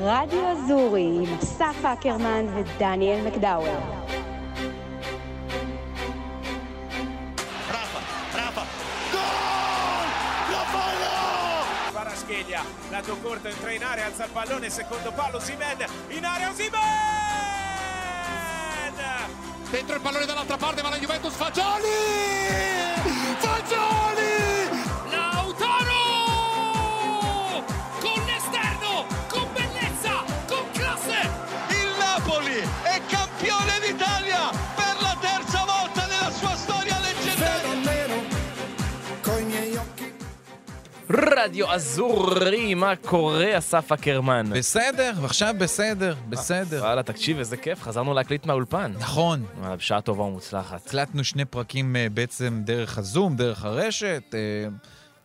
רדיו אזורי עם אסף אקרמן ודניאל מקדאוור. Rafa, Rafa, gol! Lo fa Leo! Parascheglia, lato corto entra in area, alza il pallone, secondo palo Simen, in area Simen! Dentro il pallone dall'altra parte, ma la Juventus Fagioli! Fagioli! רדיו אזורי, מה קורה, אסף אקרמן? בסדר, ועכשיו בסדר, בסדר. וואלה, תקשיב, איזה כיף, חזרנו להקליט מהאולפן. נכון, בשעה טובה ומוצלחת. הקלטנו שני פרקים אה, בעצם דרך הזום, דרך הרשת. אה,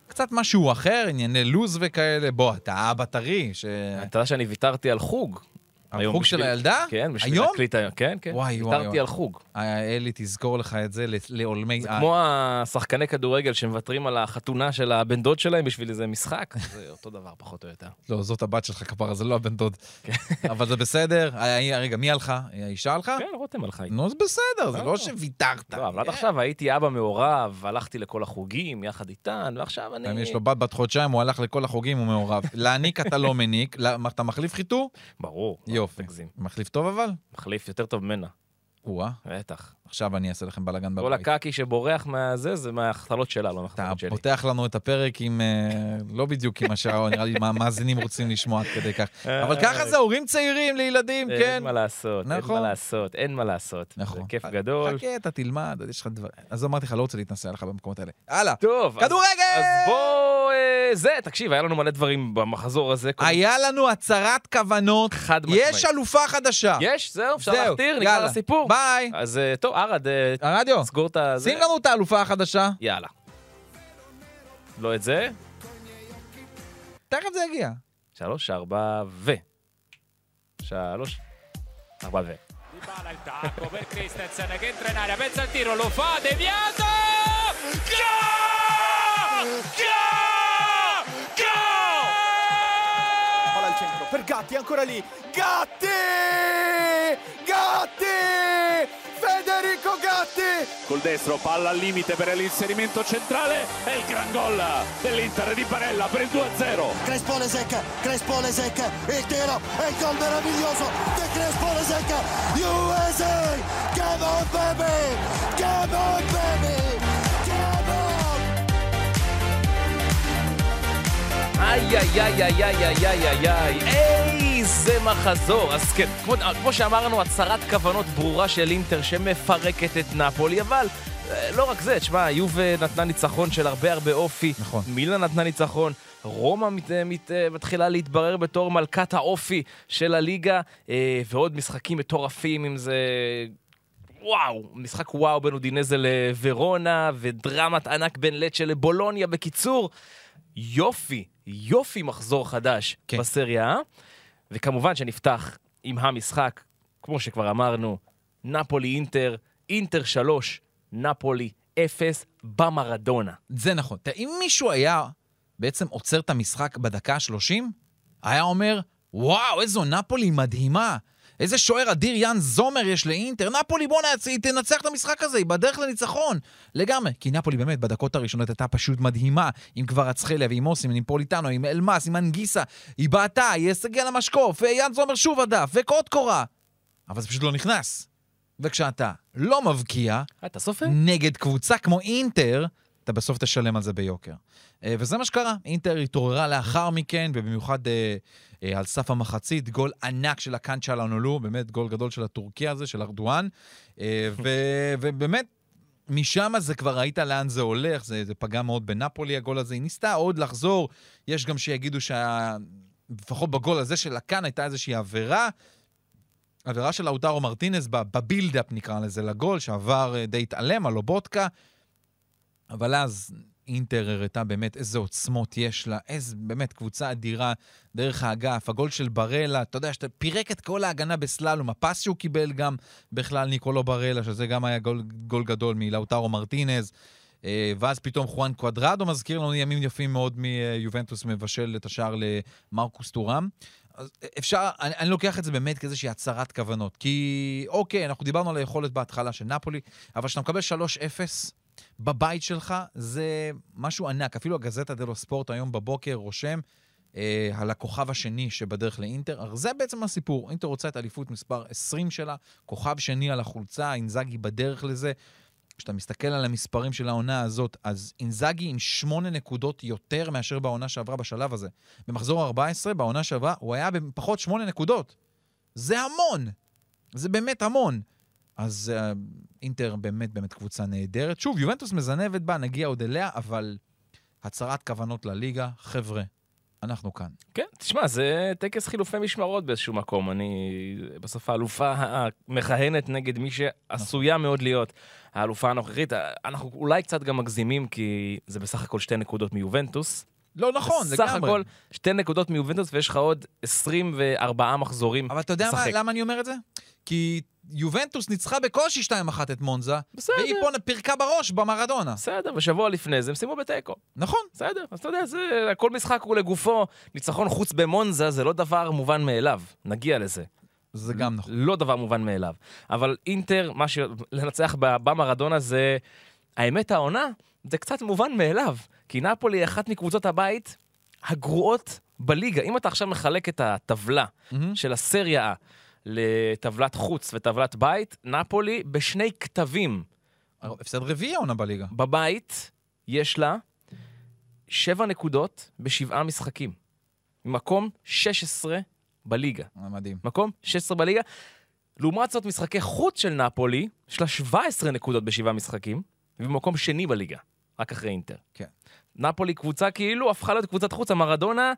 קצת משהו אחר, ענייני לוז וכאלה. בוא, אתה אבא טרי, ש... אתה יודע שאני ויתרתי על חוג. החוג של הילדה? כן, בשביל? להקליט היום. כן, כן. וואי, וואי, ויתרתי. על חוג. אה, אלי, תזכור לך את זה לעולמי... זה אה, כמו השחקני כדורגל שמוותרים על החתונה של הבן דוד שלהם בשביל איזה משחק, זה אותו דבר, פחות או יותר. לא, זאת הבת שלך כפרה, זה לא הבן דוד. אבל זה בסדר. אה, רגע, מי הלכה? האישה הלכה? כן, רותם הלכה. נו, אז בסדר, זה לא. שוויתרת. לא, אבל עד אה, עכשיו הייתי אבא מעורב, הלכתי לכל החוגים יחד איתן, ועכשיו אני... יש לו בת בת חודשיים, הוא הלך לכל החוגים, הוא מעורב. להעניק אתה לא מניק. אתה מחליף חיתור? ברור. יופי. תגזים. מחליף טוב אבל? מחליף יותר טוב ממנה, או-אה, בטח. עכשיו אני אעשה לכם בלאגן כל בבית. הקקי שבורח מהזה, זה מההחתלות שלה, לא אתה מההחתלות שלי. פותח לנו את הפרק עם, אה, לא בדיוק עם השעה, נראה לי מה המאזינים רוצים לשמוע עד כדי כך. אבל ככה זה, הורים צעירים לילדים, כן. אין מה לעשות, אין נכון. מה לעשות, אין מה לעשות. נכון. זה כיף גדול. חכה, אתה תלמד, יש לך דבר... אז אמרתי לך, לא רוצה להתנסה עליך במקומות האלה. הלאה. טוב, כדורגל! אז בוא... אה, זה, תקשיב, היה לנו מלא דברים במחזור הזה. כל- היה לנו הצהרת כוונות, חד משמעית. יש אלופה חדשה. יש, זהו, אפשר להכתיר, נגמר. הסיפור. ביי. אז אה, טוב, ערד, אה, הרדיו, סגור את ה... שים לנו את האלופה החדשה. יאללה. לא את זה, תכף זה יגיע. שלוש, ארבע, ו... שלוש, ארבע, ו... Dybala il tacco per Christensen che entra in aria, pensa al tiro, lo fa, deviato! Gol! Gol! Gol! Palla al centro per Gatti, ancora lì. Gatti! Gatti! Moratti col destro palla al limite per l'inserimento centrale. E il gran gol dell'Inter di Barella per il 2-0 Crespo le secca Crespo le secca. Il tiro è il gol meraviglioso di Crespo le secca. USA come on baby come on baby Ai ai ai ai ai ai ai ai ai. איזה מחזור. אז כן, כמו, כמו שאמרנו, הצהרת כוונות ברורה של אינטר שמפרקת את נפולי, אבל אה, לא רק זה, תשמע, יובה נתנה ניצחון של הרבה הרבה אופי. נכון. מילה נתנה ניצחון. רומא מת, מת, אה, מתחילה להתברר בתור מלכת האופי של הליגה, אה, ועוד משחקים מטורפים, אם זה וואו, משחק וואו בין אודינזה לוורונה, ודרמת ענק בין לצ'ה לבולוניה. בקיצור, יופי, יופי מחזור חדש כן. בסריה, אה? וכמובן שנפתח עם המשחק, כמו שכבר אמרנו, נפולי אינטר, אינטר 3, נפולי 0, במרדונה. זה נכון. אם מישהו היה בעצם עוצר את המשחק בדקה ה-30, היה אומר, וואו, איזו נפולי מדהימה. איזה שוער אדיר יאן זומר יש לאינטר. נפולי בואנה, היא תנצח את המשחק הזה, היא בדרך לניצחון. לגמרי. כי נפולי באמת בדקות הראשונות הייתה פשוט מדהימה. עם קוורצחליה ועם אוסים, עם פוליטנו, עם אלמאס, עם אנגיסה. היא בעטה, היא הגיעה למשקוף, ויאן זומר שוב הדף, וקוד קורה. אבל זה פשוט לא נכנס. וכשאתה לא מבקיע, אה, אתה סופר? נגד קבוצה כמו אינטר, אתה בסוף תשלם על זה ביוקר. אה, וזה מה שקרה. אינטר התעוררה לאחר מכן, ובמיוחד אה, אה, על סף המחצית, גול ענק של הקאנצ'ה לאנולו, באמת גול גדול של הטורקי הזה, של ארדואן. אה, ו- ובאמת, משם זה כבר ראית לאן זה הולך, זה, זה פגע מאוד בנפולי הגול הזה. היא ניסתה עוד לחזור, יש גם שיגידו שה... לפחות בגול הזה של הקאן הייתה איזושהי עבירה. עבירה של לאוטרו מרטינס בבילדאפ נקרא לזה לגול, שעבר אה, די התעלם על לובוטקה. אבל אז אינטר הראתה באמת איזה עוצמות יש לה, איזה באמת קבוצה אדירה דרך האגף, הגול של ברלה, אתה יודע, שאתה פירק את כל ההגנה בסללום, הפס שהוא קיבל גם בכלל ניקולו ברלה, שזה גם היה גול, גול גדול מלאוטרו מרטינז. אה, ואז פתאום חואן קוואדרדו מזכיר לנו ימים יפים מאוד מיובנטוס מבשל את השער למרקוס טורם. אז אפשר, אני, אני לוקח את זה באמת כאיזושהי הצהרת כוונות. כי, אוקיי, אנחנו דיברנו על היכולת בהתחלה של נפולי, אבל כשאתה מקבל 3-0 בבית שלך, זה משהו ענק. אפילו הגזטה דלו ספורט היום בבוקר רושם אה, על הכוכב השני שבדרך לאינטר. אז זה בעצם הסיפור. אינטר רוצה את אליפות מספר 20 שלה, כוכב שני על החולצה, אינזאגי בדרך לזה. כשאתה מסתכל על המספרים של העונה הזאת, אז אינזאגי עם שמונה נקודות יותר מאשר בעונה שעברה בשלב הזה. במחזור 14, בעונה שעברה, הוא היה בפחות שמונה נקודות. זה המון! זה באמת המון. אז אה, אינטר באמת באמת קבוצה נהדרת. שוב, יובנטוס מזנבת בה, נגיע עוד אליה, אבל הצהרת כוונות לליגה, חבר'ה, אנחנו כאן. כן, תשמע, זה טקס חילופי משמרות באיזשהו מקום. אני בסוף האלופה המכהנת נגד מי שעשויה מאוד להיות האלופה הנוכחית. אנחנו אולי קצת גם מגזימים, כי זה בסך הכל שתי נקודות מיובנטוס. לא נכון, לגמרי. הכל שתי נקודות מיובנטוס ויש לך עוד 24 מחזורים אבל אתה יודע מה, לשחק. למה אני אומר את זה? כי יובנטוס ניצחה בקושי 2-1 את מונזה, בסדר. והיא פה פירקה בראש במרדונה. בסדר, ושבוע לפני זה הם סיימו בתיקו. נכון. בסדר, אז אתה יודע, זה, כל משחק הוא לגופו. ניצחון חוץ במונזה זה לא דבר מובן מאליו. נגיע לזה. זה גם נכון. לא דבר מובן מאליו. אבל אינטר, מה ש... לנצח ב- במרדונה זה... האמת, העונה, זה קצת מובן מאליו. כי נפולי היא אחת מקבוצות הבית הגרועות בליגה. אם אתה עכשיו מחלק את הטבלה מהמם. של הסריה A לטבלת חוץ וטבלת בית, נפולי בשני כתבים. הפסד רביעי העונה בליגה. בבית יש לה שבע נקודות בשבעה משחקים. מקום 16 בליגה. מדהים. מקום 16 בליגה. לעומת זאת, משחקי חוץ של נפולי, יש לה 17 נקודות בשבעה משחקים, ובמקום שני בליגה, רק אחרי אינטר. כן. נפולי קבוצה כאילו הפכה להיות קבוצת חוץ, המרדונה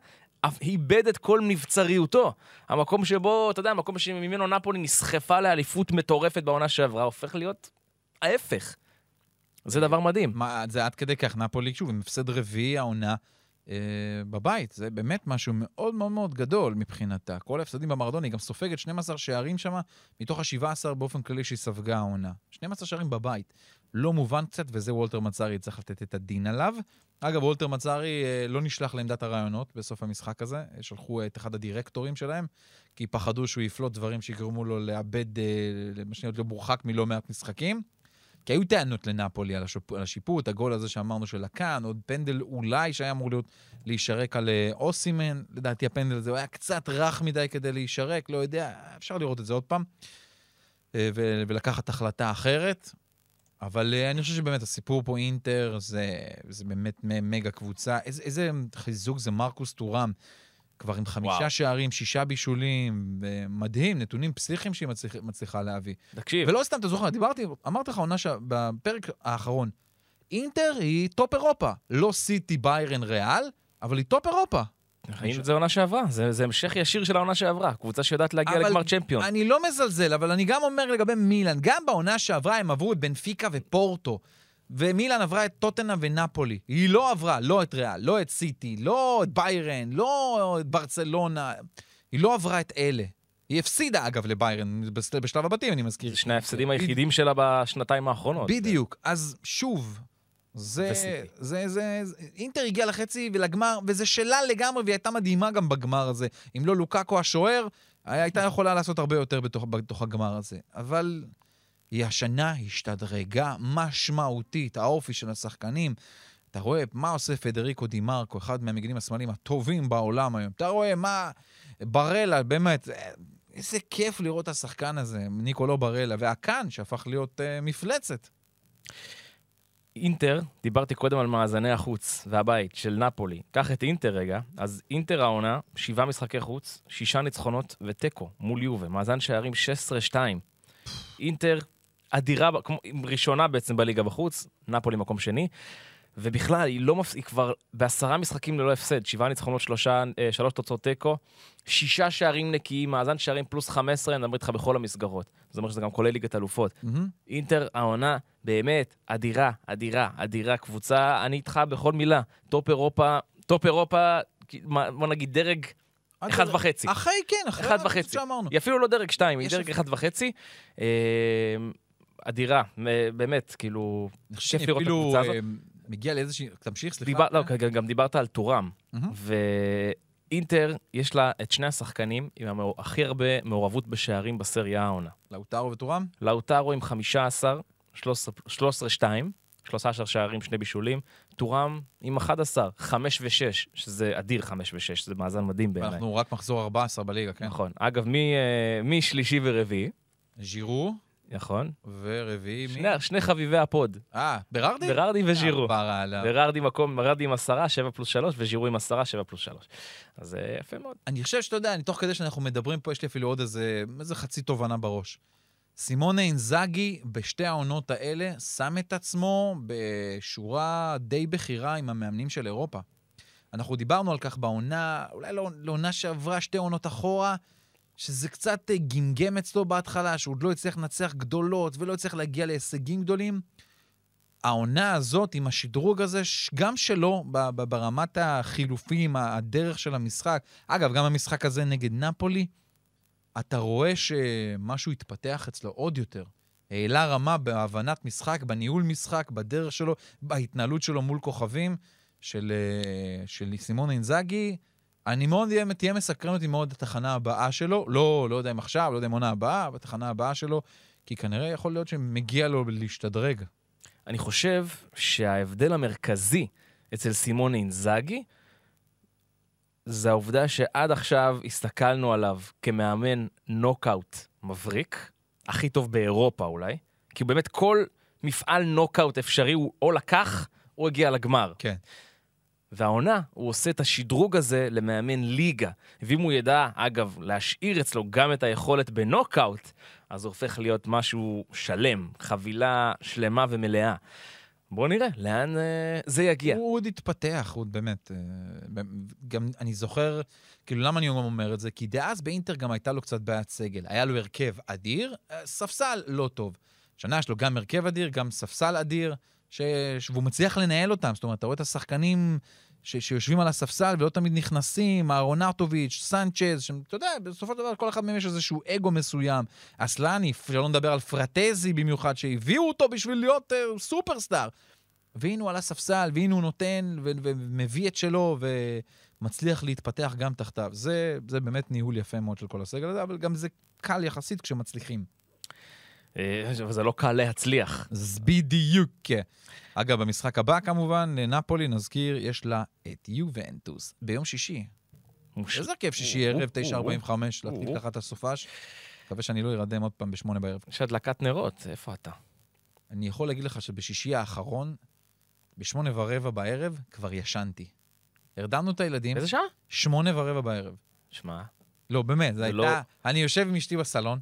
איבד את כל מבצריותו. המקום שבו, אתה יודע, המקום שממנו נפולי נסחפה לאליפות מטורפת בעונה שעברה, הופך להיות ההפך. זה דבר מדהים. מה, זה עד כדי כך, נפולי, שוב, עם הפסד רביעי העונה אה, בבית. זה באמת משהו מאוד מאוד מאוד גדול מבחינתה. כל ההפסדים במרדונה, היא גם סופגת 12 שערים שם, מתוך ה-17 באופן כללי שהיא ספגה העונה. 12 שערים בבית. לא מובן קצת, וזה וולטר מצארי צריך לתת את הדין עליו. אגב, וולטר מצארי אה, לא נשלח לעמדת הרעיונות בסוף המשחק הזה. שלחו את אחד הדירקטורים שלהם, כי פחדו שהוא יפלוט דברים שיגרמו לו לאבד, אה, מה שנקרא, להיות מורחק מלא מעט משחקים. כי היו טענות לנפולי על, השיפ... על השיפוט, הגול הזה שאמרנו של לקאן, עוד פנדל אולי שהיה אמור להיות להישרק על אה, אוסימן, לדעתי הפנדל הזה היה קצת רך מדי כדי להישרק, לא יודע, אפשר לראות את זה עוד פעם, אה, ו... ולקחת החלטה אחרת. אבל אה, אני חושב שבאמת הסיפור פה אינטר זה, זה באמת מגה קבוצה. איזה, איזה חיזוק זה מרקוס טורם. כבר עם חמישה וואו. שערים, שישה בישולים, אה, מדהים, נתונים פסיכיים שהיא מצליח, מצליחה להביא. תקשיב, ולא סתם, אתה זוכר, דיברתי, אמרתי לך עונה. בפרק האחרון, אינטר היא טופ אירופה. לא סיטי, ביירן, ריאל, אבל היא טופ אירופה. ראינו את זה עונה שעברה, זה, זה המשך ישיר של העונה שעברה, קבוצה שיודעת להגיע לגמר צ'מפיונס. אני לא מזלזל, אבל אני גם אומר לגבי מילאן, גם בעונה שעברה הם עברו את בנפיקה ופורטו. ומילאן עברה את טוטנהאם ונאפולי. היא לא עברה, לא את ריאל, לא את סיטי, לא את ביירן, לא את ברצלונה. היא לא עברה את אלה. היא הפסידה, אגב, לביירן בשלב הבתים, אני מזכיר. זה שני ההפסדים היחידים שלה בשנתיים האחרונות. בדיוק. אז שוב, זה, וסיטי. זה, זה, זה, אינטר הגיעה לחצי ולגמר, וזה שלה לגמרי, והיא הייתה מדהימה גם בגמר הזה. אם לא לוקאקו השוער, הייתה יכולה לעשות הרבה יותר בתוך, בתוך הגמר הזה. אבל היא השנה השתדרגה משמעותית, האופי של השחקנים. אתה רואה מה עושה פדריקו דימרקו, אחד מהמגינים השמאליים הטובים בעולם היום. אתה רואה מה... ברלה, באמת, איזה כיף לראות את השחקן הזה, ניקולו ברלה, והקאן, שהפך להיות uh, מפלצת. אינטר, דיברתי קודם על מאזני החוץ והבית של נפולי. קח את אינטר רגע, אז אינטר העונה, שבעה משחקי חוץ, שישה ניצחונות ותיקו מול יובה, מאזן שערים 16-2. אינטר אדירה, ראשונה בעצם בליגה בחוץ, נפולי מקום שני, ובכלל, היא לא מפס... היא כבר בעשרה משחקים ללא הפסד, שבעה ניצחונות, שלושה, אה, שלוש תוצאות תיקו, שישה שערים נקיים, מאזן שערים פלוס 15, אני מדבר איתך בכל המסגרות. זאת אומרת שזה גם כולל ליגת אלופות. אינטר העונה באמת אדירה, אדירה, אדירה. קבוצה, אני איתך בכל מילה. טופ אירופה, טופ אירופה, בוא נגיד דרג אחד וחצי. אחרי, כן, אחרי אחד וחצי. שאמרנו. היא אפילו לא דרג שתיים, היא דרג אחד וחצי. אה, אדירה, באמת, כאילו, כיף לראות את הקבוצה הזאת. מגיע לאיזושהי... תמשיך, סליחה. דיבר, לא, גם- גם דיברת על טורם, מהמם. אינטר, יש לה את שני השחקנים עם המעור... הכי הרבה מעורבות בשערים בסריה העונה. לאוטרו וטורם? לאוטרו עם 15, 13, 13-2, 13 שערים, שני בישולים. טורם עם 11, 5 ו-6, שזה אדיר 5 ו-6, זה מאזן מדהים בעיניי. ואנחנו רק מחזור 14 בליגה, כן? נכון. אגב, מי, אה, משלישי ורביעי, ז'ירו נכון? ורביעי מי? שני, שני חביבי הפוד, אה, ברארדי? ברארדי וז'ירו. אה, לא. ברארדי מקום, ברארדי עם עשרה, שבע פלוס שלוש, וז'ירו עם עשרה, שבע פלוס שלוש. אז זה יפה מאוד. אני חושב שאתה יודע, אני תוך כדי שאנחנו מדברים פה, יש לי אפילו עוד איזה, איזה חצי תובנה בראש. סימונה אינזאגי בשתי העונות האלה שם את עצמו בשורה די בכירה עם המאמנים של אירופה. אנחנו דיברנו על כך בעונה, אולי לא- לעונה שעברה שתי עונות אחורה, שזה קצת אה, גמגם אצלו בהתחלה, שהוא עוד לא הצליח לנצח גדולות ולא הצליח להגיע להישגים גדולים. העונה הזאת עם השדרוג הזה, גם שלו, ברמת החילופים, הדרך של המשחק, אגב, גם המשחק הזה נגד נפולי, אתה רואה שמשהו התפתח אצלו עוד יותר. העלה רמה בהבנת משחק, בניהול משחק, בדרך שלו, בהתנהלות שלו מול כוכבים של, אה, של סימון אינזאגי. אני מאוד, תהיה מסקרן אותי מאוד התחנה הבאה שלו. לא, לא יודע אם עכשיו, לא יודע אם עונה הבאה, אבל התחנה הבאה שלו, כי כנראה יכול להיות שמגיע לו להשתדרג. אני חושב שההבדל המרכזי אצל סימון אינזאגי, זה העובדה שעד עכשיו הסתכלנו עליו כמאמן נוקאוט מבריק, הכי טוב באירופה אולי, כי באמת כל מפעל נוקאוט אפשרי הוא או לקח או הגיע לגמר. כן. והעונה, הוא עושה את השדרוג הזה למאמן ליגה. ואם הוא ידע, אגב, להשאיר אצלו גם את היכולת בנוקאוט, אז הוא הופך להיות משהו שלם, חבילה שלמה ומלאה. בואו נראה לאן אה, זה יגיע. הוא עוד התפתח, הוא עוד באמת... אה, גם אני זוכר, כאילו, למה אני אומר את זה? כי דאז באינטר גם הייתה לו קצת בעיית סגל. היה לו הרכב אדיר, אה, ספסל לא טוב. שנה יש לו גם הרכב אדיר, גם ספסל אדיר, ש... ש- והוא מצליח לנהל אותם. זאת אומרת, אתה רואה את השחקנים ש... שיושבים על הספסל ולא תמיד נכנסים, אהרונרטוביץ', סנצ'ז, שאתה יודע, בסופו של דבר כל אחד מהם יש איזשהו אגו מסוים. אסלני, שלא נדבר על פרטזי במיוחד, שהביאו אותו בשביל להיות uh, סופרסטאר. והנה הוא על הספסל, והנה הוא נותן ו- ומביא את שלו ומצליח להתפתח גם תחתיו. זה, זה באמת ניהול יפה מאוד של כל הסגל הזה, אבל גם זה קל יחסית כשמצליחים. אה, אבל זה לא קל להצליח. אז בדיוק. אגב, במשחק הבא כמובן, נפולי, נזכיר, יש לה את יובנטוס ביום שישי. איזה כיף שישי ערב, או, 9.45, או. להתחיל ככה את הסופש. מקווה שאני לא ארדם עוד פעם בשמונה בערב. יש הדלקת נרות, איפה אתה? אני יכול להגיד לך שבשישי האחרון, בשמונה ורבע בערב, כבר ישנתי. הרדמנו את הילדים, איזה שעה? שמונה ורבע בערב. שמע, לא, באמת, זה זה הייתה... לא- אני יושב עם אשתי בסלון,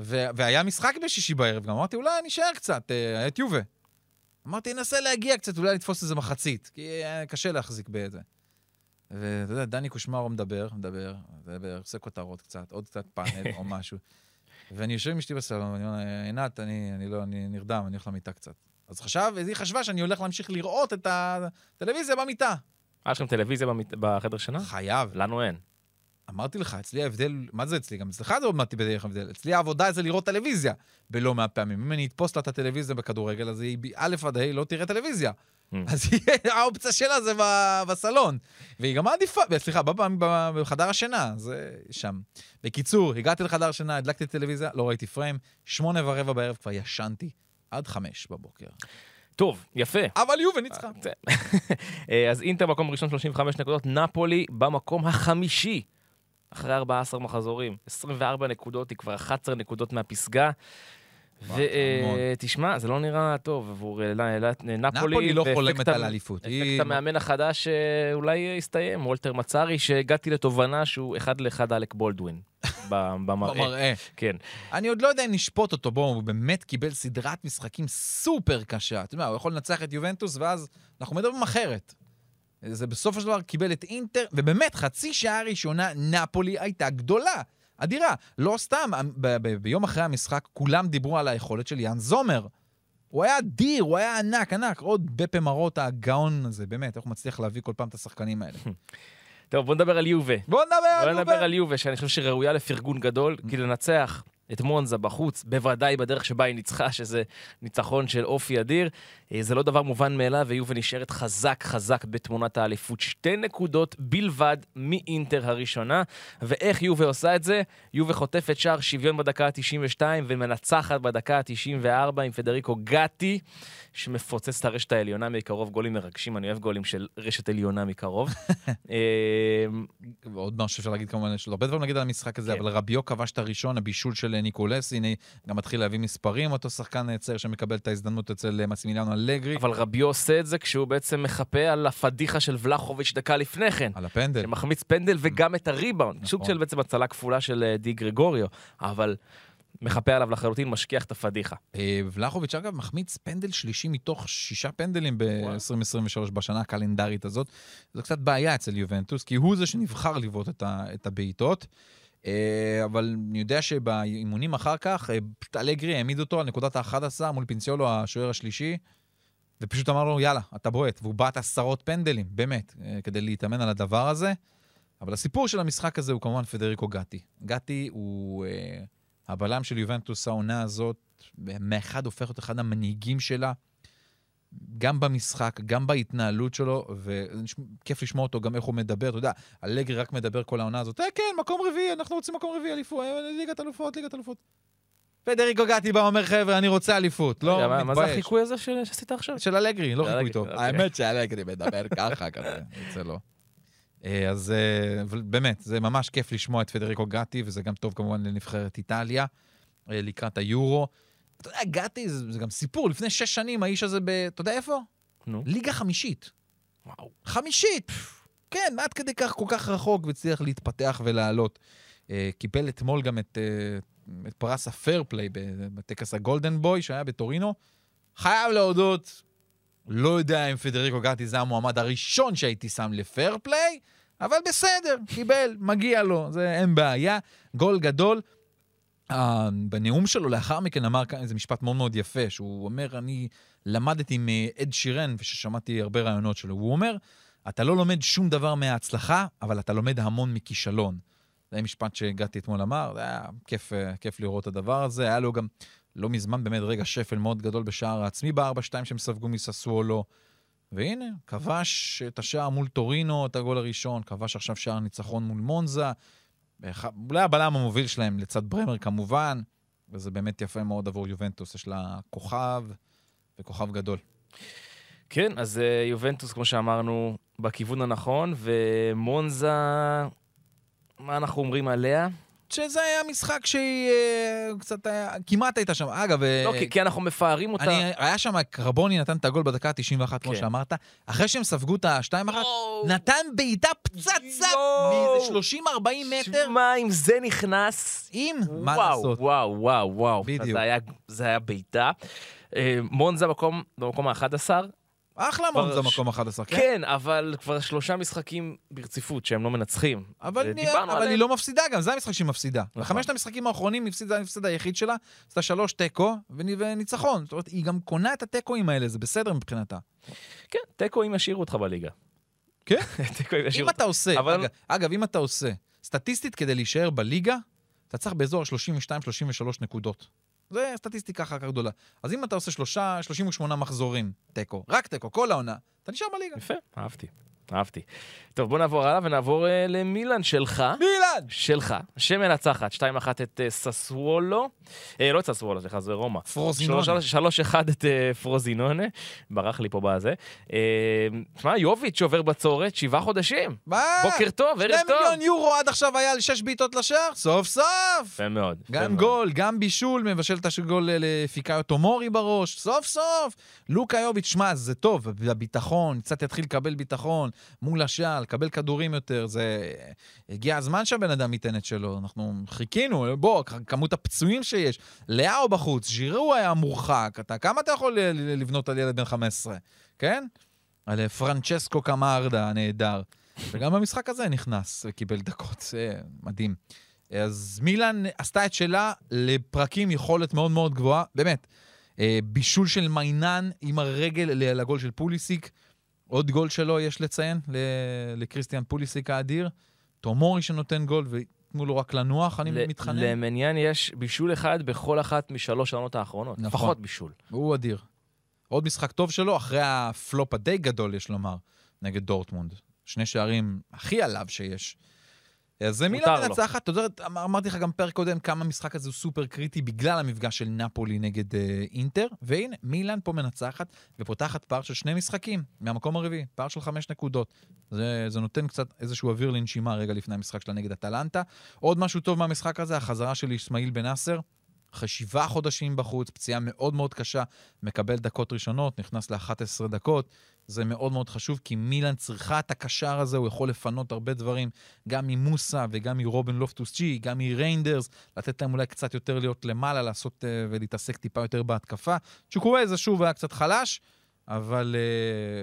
ו... והיה משחק בשישי בערב, גם אמרתי, אולי אני אשאר קצת, אה, היה את יובה. אמרתי, ננסה להגיע קצת, אולי לתפוס איזה מחצית, כי היה קשה להחזיק בזה. ואתה יודע, דני קושמרו מדבר, מדבר, מדבר, עושה כותרות קצת, עוד קצת פאנל או משהו. ואני יושב עם אשתי בסלון, ואני אומר עינת, אני, אני לא, אני נרדם, אני הולך למיטה קצת. אז חשב, היא חשבה שאני הולך להמשיך לראות את הטלוויזיה במיטה. היה לכם טלוויזיה במת- בחדר שינה? חייב. לנו אין. אמרתי לך, אצלי ההבדל, מה זה אצלי? גם אצלך זה עוד מעט בדרך הבדל. אצלי העבודה זה לראות טלוויזיה בלא מעט פעמים. אם אני אתפוס לה את הטלוויזיה בכדורגל, אז היא א' עד ה' לא תראה טלוויזיה. Mm. אז האופציה שלה זה בסלון. והיא גם מעדיפה, סליחה, בחדר השינה, זה שם. בקיצור, הגעתי לחדר השינה, הדלקתי את הטלוויזיה, לא ראיתי פריים, שמונה ורבע בערב כבר ישנתי, עד חמש בבוקר. טוב, יפה. אבל יובל ניצחה. זה- אה, אז אינטר מקום ראשון 35 נקודות, נפולי במקום החמישי. אחרי 14 מחזורים, 24 נקודות, היא כבר 11 נקודות מהפסגה. ותשמע, זה לא נראה טוב עבור אה, נפולי. נפולי לא חולמת על האליפות. אפקט המאמן החדש שאולי הסתיים, וולטר מצארי, שהגעתי לתובנה שהוא אחד לאחד אלק בולדווין. במראה. כן. אני עוד לא יודע אם נשפוט אותו, בואו, הוא באמת קיבל סדרת משחקים סופר קשה. אתה יודע, הוא יכול לנצח את יובנטוס, ואז אנחנו מדברים אחרת. זה בסופו של דבר קיבל את אינטר, ובאמת, חצי שעה ראשונה נפולי הייתה גדולה, אדירה. לא סתם, ב- ב- ביום אחרי המשחק כולם דיברו על היכולת של יאן זומר. הוא היה אדיר, הוא היה ענק, ענק. עוד בפה מרות הגאון הזה, באמת, איך הוא מצליח להביא כל פעם את השחקנים האלה. טוב, בוא נדבר על יובה. בואו נדבר בוא על נדבר יובל. על יובה, שאני חושב שראויה לפרגון גדול, כי לנצח את מונזה בחוץ, בוודאי בדרך שבה היא ניצחה, שזה ניצחון של אופי אדיר. אה, זה לא דבר מובן מאליו, ויובה נשארת חזק חזק בתמונת האליפות. שתי נקודות בלבד מאינטר הראשונה. ואיך יובה עושה את זה? יובה חוטפת שער שוויון בדקה ה-92 ומנצחת בדקה ה-94 עם פדריקו גטי, שמפוצץ את הרשת העליונה מקרוב. גולים מרגשים, אני אוהב גולים של רשת עליונה מקרוב. אה, ועוד משהו שאפשר להגיד כמובן, יש לו הרבה דברים להגיד על המשחק הזה, כן. אבל רביו כבש את הראשון, הבישול של ניקולס, הנה, גם מתחיל להביא מספרים, אותו שחקן צעיר שמקבל את ההזדמנות אצל אה, מסימיליאנו אלגרי, אבל רביו עושה את זה כשהוא בעצם מחפה על הפדיחה של ולחוביץ' דקה לפני כן. על הפנדל. שמחמיץ פנדל וגם את הריבאונד. נכון. סוג של בעצם הצלה כפולה של אה, די גרגוריו, אבל מחפה עליו לחלוטין, משכיח את הפדיחה. אה, ולחוביץ', אגב, מחמיץ פנדל שלישי מתוך שישה פנדלים ב-2023 בשנה הקלנדרית הזאת. זו קצת בעיה אצל יובנטוס, כי הוא זה שנבחר לבעוט את הבעיטות. אה, אבל אני יודע שבאימונים אחר כך, אה, פשוט אלגרי העמיד אותו על נקודת ה-11 מול פינציולו, השוער השלישי, ופשוט אמר לו, יאללה, אתה בועט. והוא בעט עשרות פנדלים, באמת, אה, כדי להתאמן על הדבר הזה. אבל הסיפור של המשחק הזה הוא כמובן פדריקו גטי. גטי הוא אה, הבלם של יובנטוס העונה הזאת, מאחד הופך להיות אחד המנהיגים שלה, גם במשחק, גם בהתנהלות שלו, וכיף לשמוע אותו גם איך הוא מדבר. אתה יודע, אלגרי רק מדבר כל העונה הזאת, אה, כן, מקום רביעי, אנחנו רוצים מקום רביעי, אליפות, אה, ליגת אלופות, ליגת אלופות. פדריקו גטי בא ואומר, חבר'ה, אני רוצה אליפות. לא רגע, מה- זה מתבייש. החיקוי הזה שעשית עכשיו? של אלגרי, לא חיקוי טוב. אוקיי. האמת שאלגרי מדבר ככה כזה, יוצא לו. אה, אז אה, באמת, זה ממש כיף לשמוע את פדריקו גטי, וזה גם טוב כמובן לנבחרת איטליה, לקראת היורו. אתה יודע, גטי זה זה גם סיפור, לפני שש שנים האיש הזה ב... אתה יודע איפה? נו, ליגה חמישית. וואו. חמישית! כן, עד כדי כך כל כך רחוק, והצליח להתפתח ולעלות. אה, קיבל אתמול גם את, אה, את פרס הפייר פליי בטקס הגולדן בוי שהיה בטורינו. חייב להודות, לא יודע אם פדריקו גטי זה המועמד הראשון שהייתי שם לפייר פליי, אבל בסדר, קיבל, מגיע לו, זה אין בעיה. גול גדול. בנאום שלו לאחר מכן אמר כאן איזה משפט מאוד מאוד יפה, שהוא אומר, אני למדתי מאד שירן, וששמעתי הרבה רעיונות שלו, הוא אומר, אתה לא לומד שום דבר מההצלחה, אבל אתה לומד המון מכישלון. זה משפט שהגעתי אתמול אמר, זה היה כיף, כיף לראות את הדבר הזה. היה לו גם לא מזמן באמת רגע שפל מאוד גדול בשער העצמי ב-4-2 שהם ספגו מססוולו. והנה, כבש את השער מול טורינו, את הגול הראשון, כבש עכשיו שער ניצחון מול מונזה. אולי הבלם המוביל שלהם לצד ברמר כמובן, וזה באמת יפה מאוד עבור יובנטוס, יש לה כוכב וכוכב גדול. כן, אז אה, יובנטוס, כמו שאמרנו, בכיוון הנכון, ומונזה, מה אנחנו אומרים עליה? שזה היה משחק שהיא אה, קצת היה, כמעט הייתה שם. אגב, אה, לא, כי- כי אנחנו מפארים אותה. אני, היה שם, קרבוני נתן את הגול בדקה ה-91, כמו כן. שאמרת. אחרי שהם ספגו את ה-2-1, נתן בעיטה פצצה. מאיזה 30-40 מטר. שמע, אם זה נכנס... עם, מה לעשות? וואו, וואו, וואו. בדיוק. זה היה, זה היה בעיטה. אה, מונזה במקום, במקום ה-11. אחלה מונזה ש- מקום 11, כן? כן, אבל כבר שלושה משחקים ברציפות שהם לא מנצחים. אבל, ודיברנו אבל עליהם. היא לא מפסידה גם, זה המשחק שהיא מפסידה. נכון. בחמשת המשחקים האחרונים הפסידה, ההפסד היחיד שלה, עשתה שלוש תיקו ונ- וניצחון. זאת אומרת, היא גם קונה את התיקואים האלה, זה בסדר מבחינתה. כן, תיקו אם ישאירו אותך בליגה. כן? תיקו אם ישאירו אם אותך. אתה עושה, אבל- אגב, אגב, אם אתה עושה, סטטיסטית כדי להישאר בליגה, אתה צריך באזור ה-32-33 נקודות. זה סטטיסטיקה אחר כך גדולה. אז אם אתה עושה שלושה, 38 מחזורים, תיקו, רק תיקו, כל העונה, אתה נשאר בליגה. יפה, אהבתי, אהבתי. טוב, בוא נעבור הלאה ונעבור אה, למילאן שלך. מילאן! שלך, שמנצחת 2-1 את אה, ססוולו, אה, לא את ססוולו, סליחה, זה רומא. פרוזינונה. 3-1 את אה, פרוזינונה, ברח לי פה בזה. תשמע, יוביץ' שובר בצורת שבעה חודשים. מה? בוקר טוב, ערב טוב. מיליון יורו עד עכשיו היה על שש בעיטות לשער? סוף סוף! יפה מאוד. גם מאוד. גול, גם בישול, מבשל את הגול לפיקאיו טומורי בראש, סוף סוף! לוקה יוביץ', שמע, זה טוב, הביטחון, קצת יתחיל לקבל ביטחון מול השער, לקבל כדורים יותר, זה... הגיע הזמן שהבן אדם ייתן את שלו, אנחנו חיכינו, בוא, כמות הפצועים שיש, לאהו בחוץ, ז'ירו היה מורחק, אתה, כמה אתה יכול לבנות על ילד בן 15, כן? על אה, פרנצ'סקו קמארדה הנהדר. וגם במשחק הזה נכנס וקיבל דקות, זה מדהים. אז מילאן עשתה את שלה לפרקים יכולת מאוד מאוד גבוהה, באמת. אה, בישול של מניאן עם הרגל לגול של פוליסיק. עוד גול שלו יש לציין, לקריסטיאן פוליסיק האדיר. תומורי שנותן גול, תנו לו רק לנוח, אני מתחנן. למניאן יש בישול אחד בכל אחת משלוש העונות האחרונות. נכון. לפחות בישול. הוא אדיר. עוד משחק טוב שלו, אחרי הפלופ הדי גדול, יש לומר, נגד דורטמונד. שני שערים הכי עליו שיש. אז זה מילה. מנצחת, אתה יודע, אמר- אמרתי לך גם פרק קודם כמה המשחק הזה הוא סופר קריטי בגלל המפגש של נפולי נגד אה, אינטר, והנה, מילאן פה מנצחת ופותחת פער של שני משחקים מהמקום הרביעי, פער של חמש נקודות. זה, זה נותן קצת איזשהו אוויר לנשימה רגע לפני המשחק שלה נגד אטלנטה. עוד משהו טוב מהמשחק הזה, החזרה של אסמאעיל בן נאסר. אחרי שבעה חודשים בחוץ, פציעה מאוד מאוד קשה, מקבל דקות ראשונות, נכנס ל-11 דקות. זה מאוד מאוד חשוב, כי מילאן צריכה את הקשר הזה, הוא יכול לפנות הרבה דברים, גם ממוסה וגם מרובן לופטוס ג'י, גם מריינדרס, לתת להם אולי קצת יותר להיות למעלה, לעשות uh, ולהתעסק טיפה יותר בהתקפה. צ'וקוויזה שוב היה קצת חלש, אבל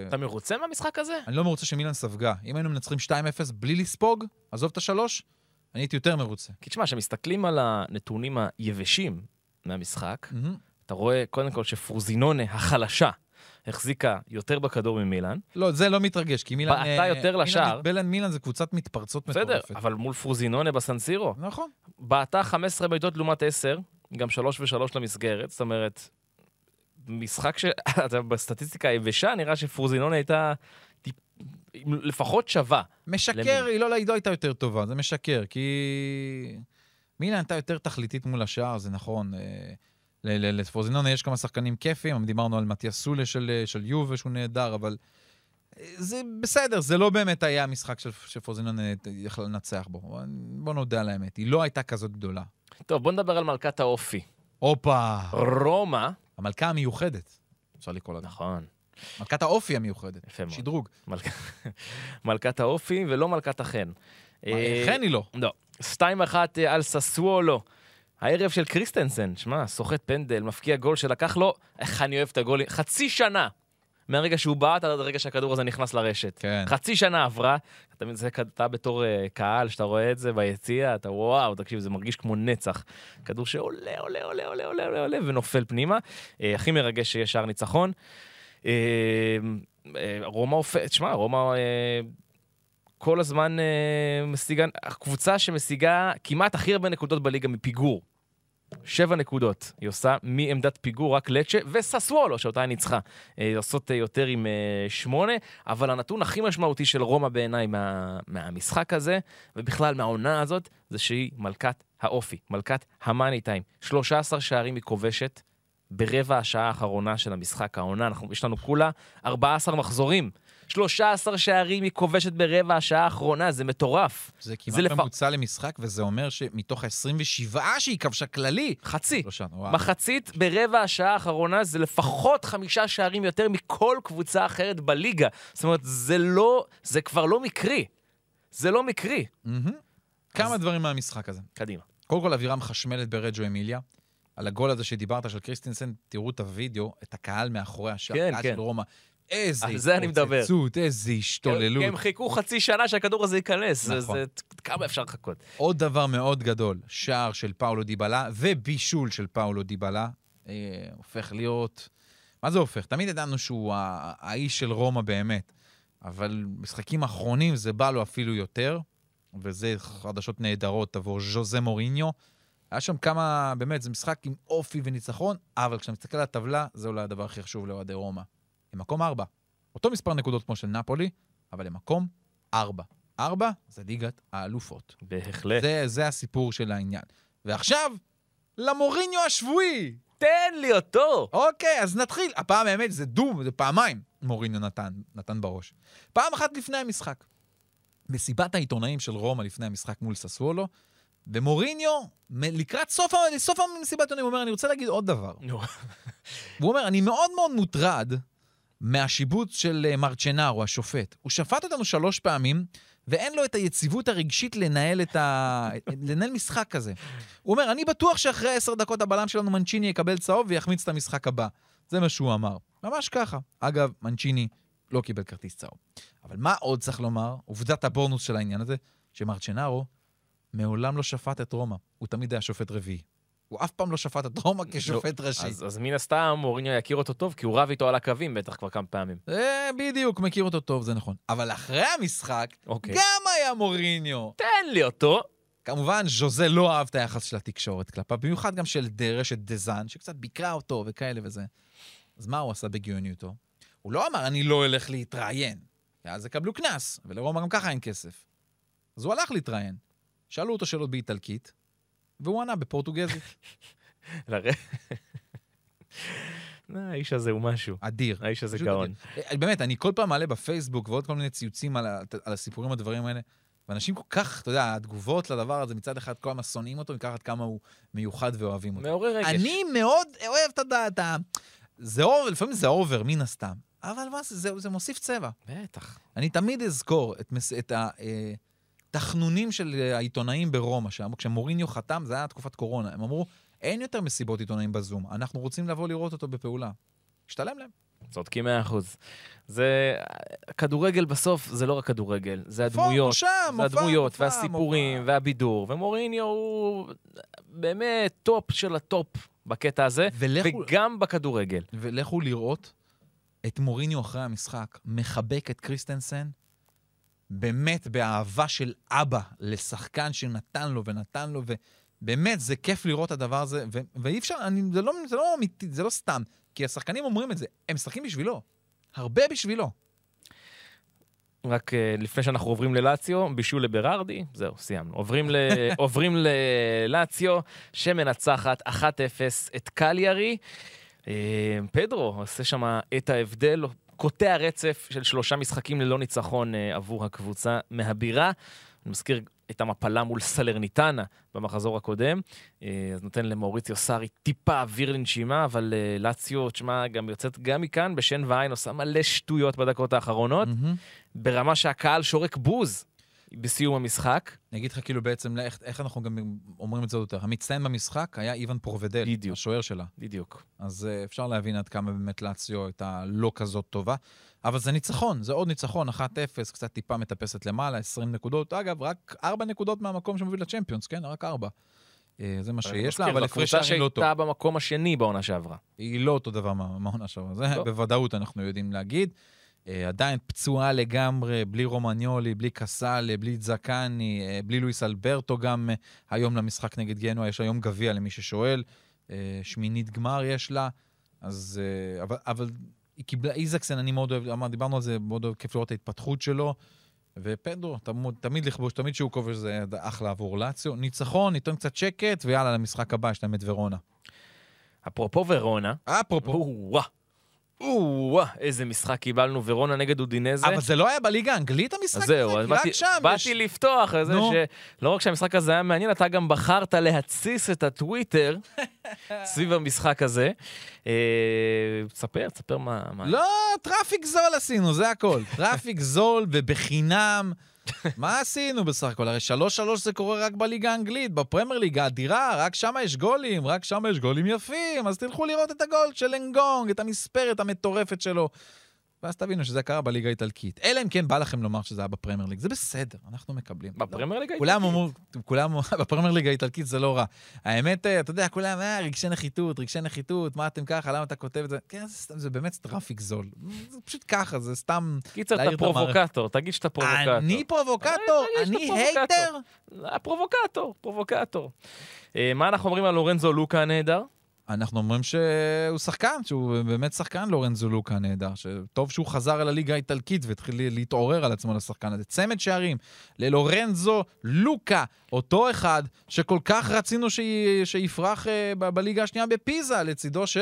uh, אתה מרוצה מהמשחק הזה? אני לא מרוצה שמילאן ספגה. אם היינו מנצחים 2-0 בלי לספוג, עזוב את השלוש, אני הייתי יותר מרוצה. כי תשמע, כשמסתכלים על הנתונים היבשים מהמשחק, מהמם. אתה רואה קודם כל שפרוזינונה החלשה החזיקה יותר בכדור ממילן. לא, זה לא מתרגש, כי מילאן... בעטה אה, יותר מילאן לשער. מתבלן מילאן זה קבוצת מתפרצות בסדר, מטורפת. אבל מול פרוזינונה בסנסירו, נכון. בעטה 15 בעיטות לעומת 10, גם 3 ו-3 למסגרת, זאת אומרת, משחק ש... בסטטיסטיקה היבשה, נראה שפרוזינונה הייתה. לפחות שווה. משקר? היא לא, היא לא הייתה יותר טובה, זה משקר, כי... מילאן הייתה יותר תכליתית מול השער, זה נכון. אה, ל- ל- לפרוזינונה יש כמה שחקנים כיפים, דיברנו על מתיאס סולה של, אה, של יובה שהוא נהדר, אבל אה, זה בסדר, זה לא באמת היה המשחק שפרוזינונה יכלה לנצח בו. בוא נודה על האמת, היא לא הייתה כזאת גדולה. טוב, בוא נדבר על מלכת האופי. הופה, רומא, המלכה המיוחדת, אפשר לקרוא לה. נכון, מלכת האופי המיוחדת. יפה מאוד. שדרוג. מלכ... מלכת האופי ולא מלכת החן. אה, חן היא לא. לא. 2-1 אה, על ססוולו. הערב של קריסטנסן, שמע, סוחט פנדל, מפקיע גול שלקח לו, איך אני אוהב את הגולים, חצי שנה. מהרגע שהוא בעט עד הרגע שהכדור הזה נכנס לרשת. כן. חצי שנה עברה, אתה זה אתה בתור אה, קהל, שאתה רואה את זה ביציע, אתה וואו, תקשיב, זה מרגיש כמו נצח. כדור שעולה, עולה, עולה, עולה, עולה, עולה, עולה, ונופל פנימה. אה, הכי מרגש שיש שער ניצחון. רומא הופך, תשמע, רומא אה, כל הזמן אה, משיגה, הקבוצה שמשיגה כמעט הכי הרבה נקודות בליגה מפיגור. שבע נקודות היא עושה מעמדת פיגור רק לצ'ה וססוולו שאותה היא ניצחה. אה, עושות אה, יותר עם אה, שמונה, אבל הנתון הכי משמעותי של רומא בעיניי מה, מהמשחק הזה, ובכלל מהעונה הזאת, זה שהיא מלכת האופי, מלכת המאני טיים. 13 שערים היא כובשת ברבע השעה האחרונה של המשחק העונה. אנחנו, יש לנו כולה 14 מחזורים. 13 שערים היא כובשת ברבע השעה האחרונה, זה מטורף. זה כמעט זה לפ- ממוצע למשחק, וזה אומר שמתוך ה-27 שהיא כבשה כללי, חצי. שלושה, וואו. מחצית ברבע השעה האחרונה זה לפחות חמישה שערים יותר מכל קבוצה אחרת בליגה. זאת אומרת, זה לא, זה כבר לא מקרי. זה לא מקרי. מהמם. כמה דברים מהמשחק הזה. קדימה. קודם כל, אווירה מחשמלת ברג'ו אמיליה. על הגול הזה שדיברת של קריסטינסן, תראו את הוידאו, את הקהל מאחורי השער, כן, כן. של רומא. איזה זה. התפוצצות, איזה השתוללות. הם חיכו חצי שנה שהכדור הזה ייכנס. זה- נכון. זה, כמה אפשר לחכות? עוד דבר מאוד גדול, שער של פאולו דיבלה ובישול של פאולו דיבלה, אה, הופך להיות... מה זה הופך? תמיד ידענו שהוא האיש של רומא באמת, אבל משחקים אחרונים זה בא לו אפילו יותר, וזה חדשות נהדרות עבור ז'וזה מוריניו. היה שם כמה, באמת, זה משחק עם אופי וניצחון, אבל כשאתה מסתכל על הטבלה, זה אולי הדבר הכי חשוב לאוהדי רומא. הם מקום ארבע. אותו מספר נקודות כמו של נפולי, אבל הם מקום ארבע. ארבע זה ליגת האלופות. בהחלט. זה, זה הסיפור של העניין. ועכשיו, למוריניו השבועי. תן לי אותו! אוקיי, אז נתחיל. הפעם האמת זה דום, זה פעמיים מוריניו נתן, נתן בראש. פעם אחת לפני המשחק. מסיבת העיתונאים של רומא לפני המשחק מול ססוולו, ומוריניו, לקראת סוף, סוף המסיבת העיתונאים, הוא אומר, אני רוצה להגיד עוד דבר. נו. והוא אומר, אני מאוד מאוד מוטרד מהשיבוץ של אה, מרצ'נרו, השופט. הוא שפט אותנו שלוש פעמים, ואין לו את היציבות הרגשית לנהל, את ה... לנהל משחק כזה. הוא אומר, אני בטוח שאחרי עשר דקות הבלם שלנו מנצ'יני יקבל צהוב ויחמיץ את המשחק הבא. זה מה שהוא אמר. ממש ככה. אגב, מנצ'יני לא קיבל כרטיס צהוב. אבל מה עוד צריך לומר? עובדת הבונוס של העניין הזה, שמרצ'נרו מעולם לא שפט את רומא. הוא תמיד היה שופט רביעי. הוא אף פעם לא שפט את רומא כשופט ראשי. אז, אז מן הסתם מוריניו יכיר אותו טוב, כי הוא רב איתו על הקווים בטח כבר כמה פעמים. אה, בדיוק, מכיר אותו טוב, זה נכון. אבל אחרי המשחק, אוקיי. גם היה מוריניו. תן לי אותו! כמובן, ז'וזה לא אהב את היחס של התקשורת כלפיו, במיוחד גם של ד- רשת דזן, שקצת ביקרה אותו וכאלה וזה. אז מה הוא עשה בגאוניותו? הוא לא אמר, אני לא אלך להתראיין, כי אז יקבלו קנס, ולרומא גם ככה אין כסף. אז הוא הלך להתראיין. שאלו אותו שאלות באיטלקית, והוא ענה בפורטוגזית. אה, האיש הזה הוא משהו. אדיר. האיש הזה גאון. אדיר. אה, באמת, אני כל פעם מעלה בפייסבוק ועוד כל מיני ציוצים על, על הסיפורים, הדברים האלה, ואנשים כל כך, אתה יודע, התגובות לדבר הזה, מצד אחד כמה שונאים אותו, מכך עד כמה הוא מיוחד ואוהבים אותו. מעורר רגש. אני מאוד אוהב את ה... את ה- זה over, לפעמים זה over, מן הסתם. אבל מה זה, זה, זה מוסיף צבע. בטח. אני תמיד אזכור את, מס- את התחנונים של אה, העיתונאים ברומא, כשמוריניו חתם, זה היה תקופת קורונה, הם אמרו, אין יותר מסיבות עיתונאים בזום, אנחנו רוצים לבוא לראות אותו בפעולה. השתלם להם. צודקים מאה אחוז. זה... כדורגל בסוף זה לא רק כדורגל, זה הדמויות. שם, זה הדמויות, מופע, והסיפורים, מופע. והבידור. ומוריניו הוא באמת טופ של הטופ בקטע הזה, ולכו- וגם בכדורגל. ולכו לראות את מוריניו אחרי המשחק, מחבק את קריסטנסן, באמת באהבה של אבא לשחקן שנתן לו ונתן לו, ובאמת, זה כיף לראות את הדבר הזה, ו- ואי אפשר, אני, זה, לא, זה לא אמיתי, זה לא סתם, כי השחקנים אומרים את זה, הם משחקים בשבילו, הרבה בשבילו. רק uh, לפני שאנחנו עוברים ללאציו, בישול לברארדי, זהו, סיימנו. עוברים, ל... עוברים ללאציו, שמנצחת 1-0 את קליארי. Uh, פדרו עושה שם את ההבדל, קוטע רצף של שלושה משחקים ללא ניצחון uh, עבור הקבוצה מהבירה. אני מזכיר את המפלה מול סלרניטנה במחזור הקודם, uh, אז נותן למאוריציו סארי טיפה אוויר לנשימה, אבל uh, לאציו, תשמע, גם יוצאת גם מכאן בשן ועין, עושה מלא שטויות בדקות האחרונות. ברמה שהקהל שורק בוז בסיום המשחק. אני אגיד לך כאילו בעצם, איך, איך אנחנו גם אומרים את זה יותר. המצטיין במשחק היה איוון פרובדל, בדיוק. השוער שלה. בדיוק. אז uh, אפשר להבין עד כמה באמת לאציו הייתה לא כזאת טובה. אבל זה ניצחון, זה עוד ניצחון, 1-0, קצת טיפה מטפסת למעלה, 20 נקודות. אגב, רק 4 נקודות מהמקום שמוביל לצ'מפיונס, כן? רק 4. Uh, זה מה שיש לה, אבל הפרש שערים לא טוב. שהייתה במקום השני בעונה שעברה. היא לא אותו דבר מה- מהעונה שעברה, זה לא. בוודאות אנחנו יודעים להגיד. Uh, עדיין פצועה לגמרי, בלי רומניולי, בלי קסאלה, בלי זקני, uh, בלי לואיס אלברטו גם uh, היום למשחק נגד גנוע, יש היום גביע למי ששואל. שמינית גמר יש לה, אז... אבל, אבל היא קיבלה, איזקסן, אני מאוד אוהב, אמר, דיברנו על זה, מאוד אוהב, כיף לראות ההתפתחות שלו. ופדרו, תמיד, תמיד לכבוש, תמיד שהוא כובש זה אחלה עבור לאציו. ניצחון, ניתן קצת שקט, ויאללה, למשחק הבא יש להם את ורונה. אפרופו ורונה, אפרופו, או-אה, איזה משחק קיבלנו, ורונה נגד אודינזה. אבל זה לא היה בליגה האנגלית המשחק אז זהו, הזה? אז באתי, שם באתי יש... לפתוח את זה. שלא רק שהמשחק הזה היה מעניין, אתה גם בחרת להתסיס את הטוויטר סביב המשחק הזה. אה, תספר, תספר מה... מה... לא, traffic זול עשינו, זה הכל. traffic זול ובחינם. מה עשינו בסך הכל? הרי 3-3 זה קורה רק בליגה האנגלית, בפרמייר ליגה האדירה, רק שם יש גולים, רק שם יש גולים יפים, אז תלכו לראות את הגול של אנגונג, את המספרת המטורפת שלו. ואז תבינו שזה קרה בליגה האיטלקית. אלא אם כן בא לכם לומר שזה היה בפרמייר ליג, זה בסדר, אנחנו מקבלים. בפרמייר כולם האיטלקית? אמרו, כולם, בפרמייר ליגה האיטלקית זה לא רע. האמת, אה, אתה יודע, כולם, אה, רגשי נחיתות, רגשי נחיתות, מה אתם ככה, למה אתה כותב את זה? כן, זה, סתם, זה באמת traffic זול. זה פשוט ככה, זה סתם... קיצר, אתה. פרובוקטור, תגיד שאתה פרובוקטור. אני פרובוקטור? אה, אני hater? הפרובוקטור, פרובוקטור. אה, מה אנחנו אומרים על לורנזו לוקה הנהדר? אנחנו אומרים שהוא שחקן, שהוא באמת שחקן לורנזו לוקה נהדר, שטוב שהוא חזר אל הליגה האיטלקית והתחיל להתעורר על עצמו לשחקן הזה. צמד שערים ללורנזו לוקה, אותו אחד שכל כך רצינו שי- שיפרח אה, בליגה השנייה בפיזה, לצידו של...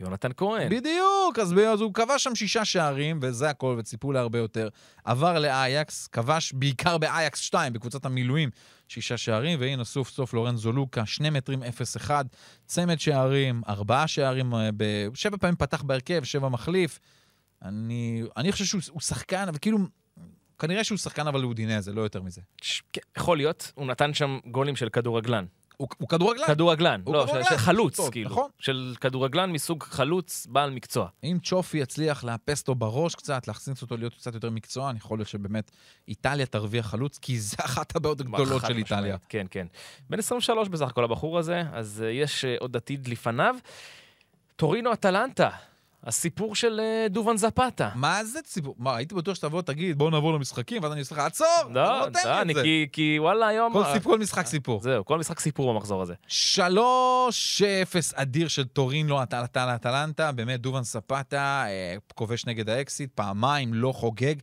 יונתן כהן. בדיוק, אז אז הוא כבש שם שישה שערים, וזה הכל, וציפו להרבה יותר. עבר לאייקס, כבש בעיקר באייקס 2, בקבוצת המילואים, שישה שערים, והנה סוף סוף לורנזו לוקה, שני מטרים 0-1, צמד שערים, ארבעה שערים, אה, ב... שבע פעמים פתח בהרכב, שבע מחליף. אני, אני חושב שהוא הוא שחקן, אבל כאילו, כנראה שהוא שחקן אבל לאודינזה, לא יותר מזה. ש- כן, יכול להיות, הוא נתן שם גולים של כדורגלן. הוא, הוא כדורגלן. כדורגלן, הוא לא, של- כדורגלן, של חלוץ, טוב, כאילו. נכון. של כדורגלן מסוג חלוץ, בעל מקצוע. אם צ'ופי יצליח לאפס אותו בראש קצת, להכניס אותו להיות קצת יותר מקצוען, יכול להיות שבאמת איטליה תרוויח חלוץ, כי זה אחת הבעיות הגדולות של איטליה. כן, כן. בן 23 בסך הכל הבחור הזה, אז uh, יש uh, עוד עתיד לפניו. טורינו אטלנטה, הסיפור של אה, דובן זפתה. מה זה ציבור? מה, הייתי בטוח שתבוא, תגיד, בואו נעבור למשחקים, ואז אני עושה לך, עצור! לא, לא, אני את זה. כי, כי וואלה היום... כל סיפור, כל משחק סיפור. זהו, כל משחק סיפור במחזור הזה. 3-0 אדיר של טורינו על אטלנטה, באמת דובן ספטה, אה, כובש נגד האקסיט, פעמיים, לא חוגג.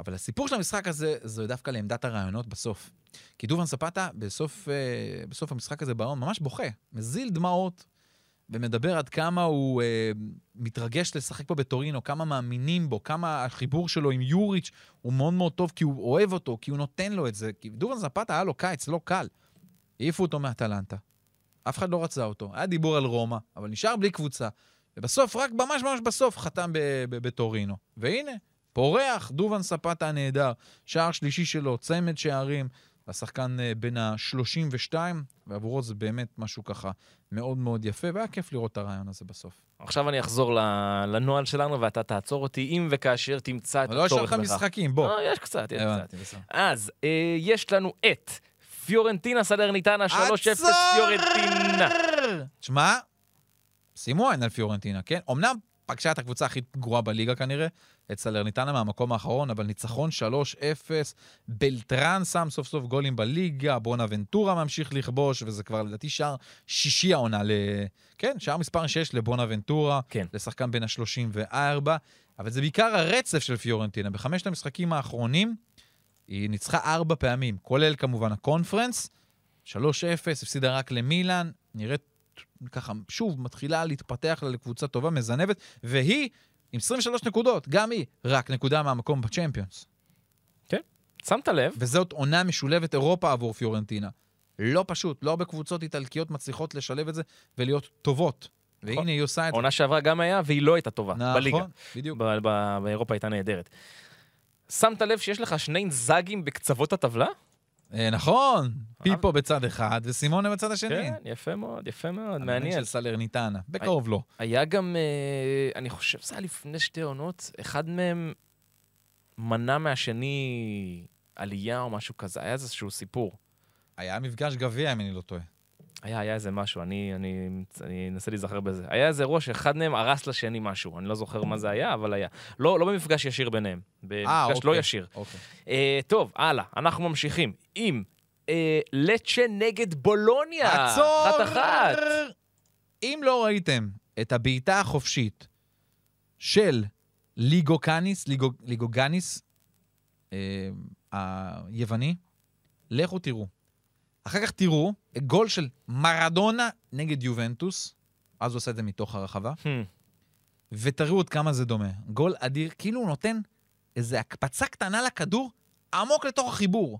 אבל הסיפור של המשחק הזה, זה דווקא לעמדת הרעיונות בסוף. כי דובן ספטה, בסוף, אה, בסוף המשחק הזה בעון, ממש בוכה, מזיל דמעות, ומדבר עד כמה הוא אה, מתרגש לשחק פה בטורינו, כמה מאמינים בו, כמה החיבור שלו עם יוריץ' הוא מאוד מאוד טוב, כי הוא אוהב אותו, כי הוא נותן לו את זה. כי דובן ספטה היה לו קיץ לא קל. העיפו אותו מאטלנטה. אף אחד לא רצה אותו. היה דיבור על רומא, אבל נשאר בלי קבוצה. ובסוף, רק ממש ממש בסוף, חתם בטורינו. והנה, פורח, דובן ספטה הנהדר. שער שלישי שלו, צמד שערים. השחקן אה, בן ה-32, ועבורו זה באמת משהו ככה מאוד מאוד יפה, והיה כיף לראות את הרעיון הזה בסוף. עכשיו אני אחזור לנוהל שלנו, ואתה תעצור אותי אם וכאשר תמצא את לא הצורך לך בכך. משחקים, בוא. אה, יש קצת, יש קצת. אז אה, יש לנו את פיורנטינה סלרניטנה 3-0 עצור! פיורנטינה. תשמע, שימו עין על פיורנטינה, כן? אמנם פגשה את הקבוצה הכי גרועה בליגה כנראה, את סלרניטנה מהמקום האחרון, אבל ניצחון 3-0, בלטרן שם סוף סוף גולים בליגה, בונה ונטורה ממשיך לכבוש, וזה כבר לדעתי שער שישי העונה ל... כן, שער מספר 6 לבונה ונטורה, כן. לשחקן בין ה-34, אבל זה בעיקר הרצף של פיורנטינה. בחמשת המשחקים האחרונים, היא ניצחה ארבע פעמים, כולל כמובן הקונפרנס, 3-0, הפסידה רק למילאן, נראית ככה, שוב, מתחילה להתפתח לה לקבוצה טובה, מזנבת, והיא עם 23 נקודות, גם היא, רק נקודה מהמקום בצ'מפיונס. שמת לב? וזאת עונה משולבת אירופה עבור פיורנטינה. לא פשוט, לא הרבה קבוצות איטלקיות מצליחות לשלב את זה ולהיות טובות. והנה, היא עושה את זה. עונה שעברה גם היה, והיא לא הייתה טובה בליגה. נכון, בדיוק. ב- ב- באירופה הייתה נהדרת. שמת לב שיש לך שני זאגים בקצוות הטבלה? אה, נכון, פיפו בצד אחד וסימונה בצד השני. כן, יפה מאוד, יפה מאוד, מעניין. של סלרניטנה, בקרוב לא. היה גם, אה, אני חושב שזה היה לפני שתי עונות, אחד מהם מנע מהשני עלייה או משהו כזה, היה איזשהו סיפור. היה מפגש גביע, אם אני לא טועה. היה, היה איזה משהו, אני, אני, אני אנסה להיזכר בזה. היה איזה אירוע שאחד מהם הרס לשני משהו, אני לא זוכר מה זה היה, אבל היה. לא, לא במפגש ישיר ביניהם, במפגש לא אוקיי. ישיר. אוקיי. אה, טוב, הלאה, אנחנו ממשיכים עם אה, לצ'ה נגד בולוניה. עצור! אחת-אחת. אם לא ראיתם את הבעיטה החופשית של ליגו קאניס, ליגו, ליגו גאניס, אה, היווני, לכו תראו. אחר כך תראו גול של מרדונה נגד יובנטוס, אז הוא עושה את זה מתוך הרחבה, Hmm, ותראו עוד כמה זה דומה. גול אדיר, כאילו הוא נותן איזו הקפצה קטנה לכדור עמוק לתוך החיבור.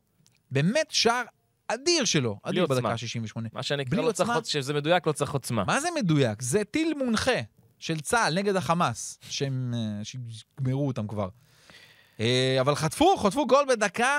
באמת שער אדיר שלו, אדיר. בדקה ה-68. מה שנקרא, לא צריך, עוצמה? שזה מדויק, לא צריך עוצמה. מה זה מדויק? זה טיל מונחה של צה"ל נגד החמאס, שהם... אה, שיגמרו אותם כבר. אה, אבל חטפו, חטפו גול בדקה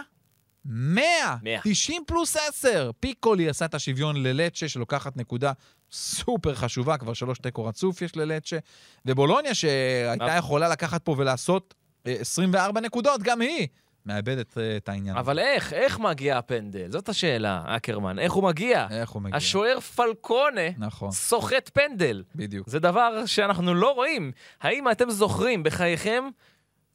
100, מאה. 90 פלוס 10. פיקולי עשה את השוויון ללצ'ה, שלוקחת נקודה סופר חשובה, כבר שלוש תיקו רצוף יש ללצ'ה. ובולוניה, שהייתה. יכולה לקחת פה ולעשות אה, 24 נקודות, גם היא מאבדת אה, את העניין. אבל איך, איך מגיע הפנדל? זאת השאלה, אקרמן. איך הוא מגיע? איך הוא מגיע? השוער פלקונה נכון, סוחט פנדל. בדיוק. זה דבר שאנחנו לא רואים. האם אתם זוכרים בחייכם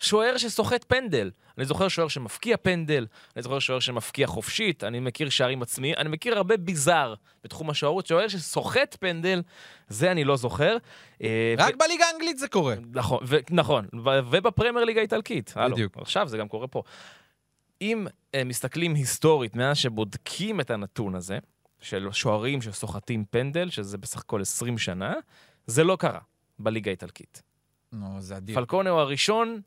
שוער שסוחט פנדל? אני זוכר שוער שמפקיע פנדל, אני זוכר שוער שמפקיע חופשית, אני מכיר שערים עצמי, אני מכיר הרבה ביזאר בתחום השוערות, שוער שסוחט פנדל, זה אני לא זוכר. אה, רק בליגה האנגלית זה קורה. נכון, ו- נכון, ו- ובפרמייר ליגה האיטלקית. הלו, בדיוק. עכשיו זה גם קורה פה. אם uh, מסתכלים היסטורית, מאז שבודקים את הנתון הזה, של שוערים שסוחטים פנדל, שזה בסך הכל 20 שנה, זה לא קרה בליגה האיטלקית. נו, זה אדיר. פלקונה הוא הראשון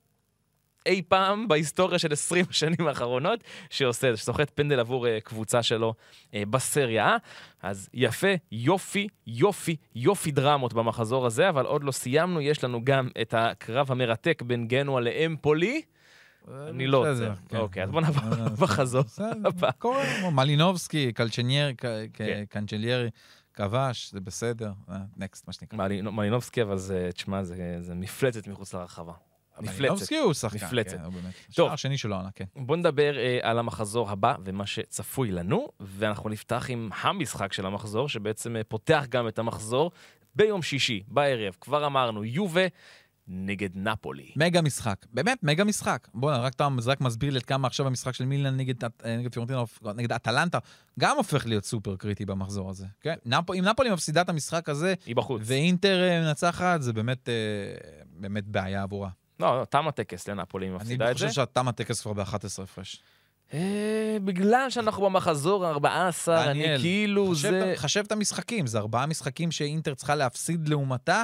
אי פעם בהיסטוריה של 20 השנים האחרונות שעושה את זה, שסוחט פנדל עבור uh, קבוצה שלו uh, בסריה. אז יפה, יופי, יופי, יופי דרמות במחזור הזה, אבל עוד לא סיימנו, יש לנו גם את הקרב המרתק בין גנוע לאמפולי. אני לא עוצר. כן. אוקיי, אז בוא נעבור אה, בחזור. קורה, מלינובסקי, קלצ'ניאר, ק- ק- כן. כבש, זה בסדר. נקסט, מה שנקרא. מלינו- מלינובסקי, אבל זה, תשמע, זה מפלצת מחוץ לרחבה. מפלצת. מלינובסקי הוא שחקן, מפלצת. כן, הוא באמת. טוב. שער שני שלו עונה, כן. בוא נדבר אה, על המחזור הבא ומה שצפוי לנו, ואנחנו נפתח עם המשחק של המחזור, שבעצם אה, פותח גם את המחזור ביום שישי, בערב. כבר אמרנו, יובה נגד נפולי. מגה משחק. באמת, מגה משחק. בוא'נה, רק אתה רק מסביר לי עד כמה עכשיו המשחק של מילאן נגד, נגד פיורנטינה, נגד אטלנטה, גם הופך להיות סופר קריטי במחזור הזה. כן? נפ... אם נפולי מפסידה את המשחק הזה, היא בחוץ. ואינטר אה, מנצחת, זה באמת, אה, באמת בעיה עבורה. לא, לא, תם הטקס לנפולי, היא אני מפסידה את זה. חושב שתם הטקס כבר ב-11 הפרש. אה, בגלל שאנחנו במחזור ה-14, אני כאילו זה... חשב את המשחקים, זה ארבעה משחקים שאינטר צריכה להפסיד לעומתה,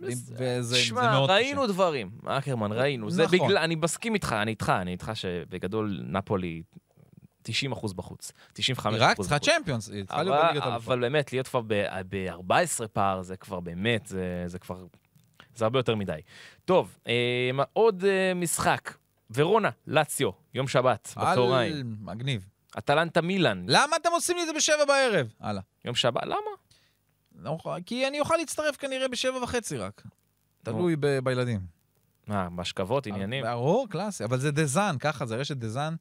וזה זה שמע, מאוד ראינו קשה. דברים, אקרמן, ראינו. זה נכון. בגלל, אני מסכים איתך, אני איתך, אני איתך שבגדול נפולי 90 אחוז בחוץ, 95 היא אחוז רק בחוץ. צריכה צ'מפיונס, היא צריכה להיות בליגת האלופות. אבל באמת, להיות כבר ב-14 פער, זה כבר באמת, זה, זה כבר... זה הרבה יותר מדי. טוב, אה, עוד אה, משחק. ורונה, לאציו, יום שבת, בצהריים. על... מגניב. אטלנטה מילאן, למה אתם עושים לי את זה בשבע בערב? הלאה. יום שבת, למה? לא כי אני אוכל להצטרף כנראה בשבע וחצי רק. תלוי ב- בילדים. מה, בהשכבות, עניינים? ברור, קלאסי. אבל זה דזן, ככה, זה רשת דזן.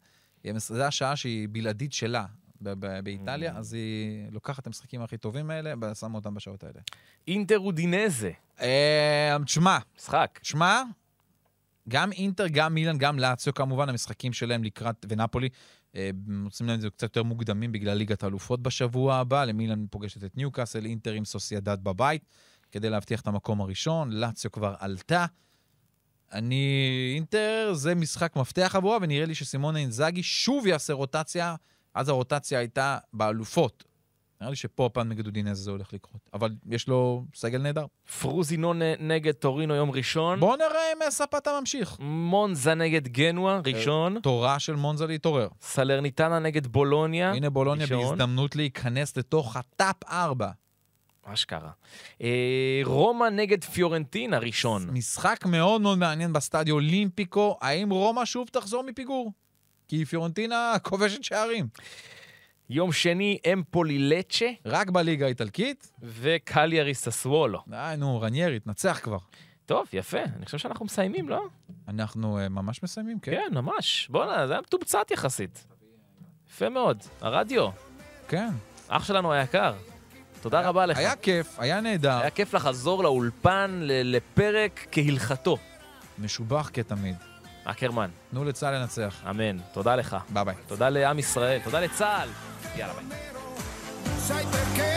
זה השעה שהיא בלעדית שלה באיטליה, Mm. אז היא לוקחת את המשחקים הכי טובים האלה ושמה אותם בשעות האלה. אינטר אודינזה, אה, תשמע, משחק. תשמע, גם אינטר, גם מילאן, גם לאציו כמובן, המשחקים שלהם לקראת, ונפולי, אה, עושים להם את זה קצת יותר מוקדמים בגלל ליגת האלופות בשבוע הבא. למילאן פוגשת את ניוקאסל, אינטר עם סוסיידד בבית, כדי להבטיח את המקום הראשון. לאציו כבר עלתה. אני... אינטר זה משחק מפתח עבורה, ונראה לי שסימונה אינזאגי שוב יעשה רוטציה. אז הרוטציה הייתה באלופות. נראה לי שפה הפעם נגד אודינזה זה הולך לקרות. אבל יש לו סגל נהדר. פרוזינונה נגד טורינו יום ראשון. בואו נראה אם זאפטה ממשיך. מונזה נגד גנואה, ראשון. תורה של מונזה להתעורר. סלרניטנה נגד בולוניה. הנה בולוניה ראשון. בהזדמנות להיכנס לתוך ה top 4. אשכרה. אה, רומא נגד פיורנטינה, ראשון. משחק מאוד מאוד מעניין בסטדיו אולימפיקו. האם רומא שוב תחזור מפיגור? כי פיורנטינה כובשת שערים. יום שני, אמפולי לצ'ה רק בליגה האיטלקית. וקליארי ססוולו. די, נו, רניירי, תנצח כבר. טוב, יפה. אני חושב שאנחנו מסיימים, לא? אנחנו uh, ממש מסיימים, כן? כן, ממש. בואנה, זה היה מתומצת יחסית. יפה מאוד. הרדיו, כן. אח שלנו היקר. תודה רבה לך. היה כיף, היה נהדר. היה כיף לחזור לאולפן לפרק כהלכתו. משובח כתמיד. אקרמן, תנו לצה"ל לנצח. אמן. תודה לך. ביי ביי. תודה לעם ישראל. תודה לצה"ל. יאללה ביי.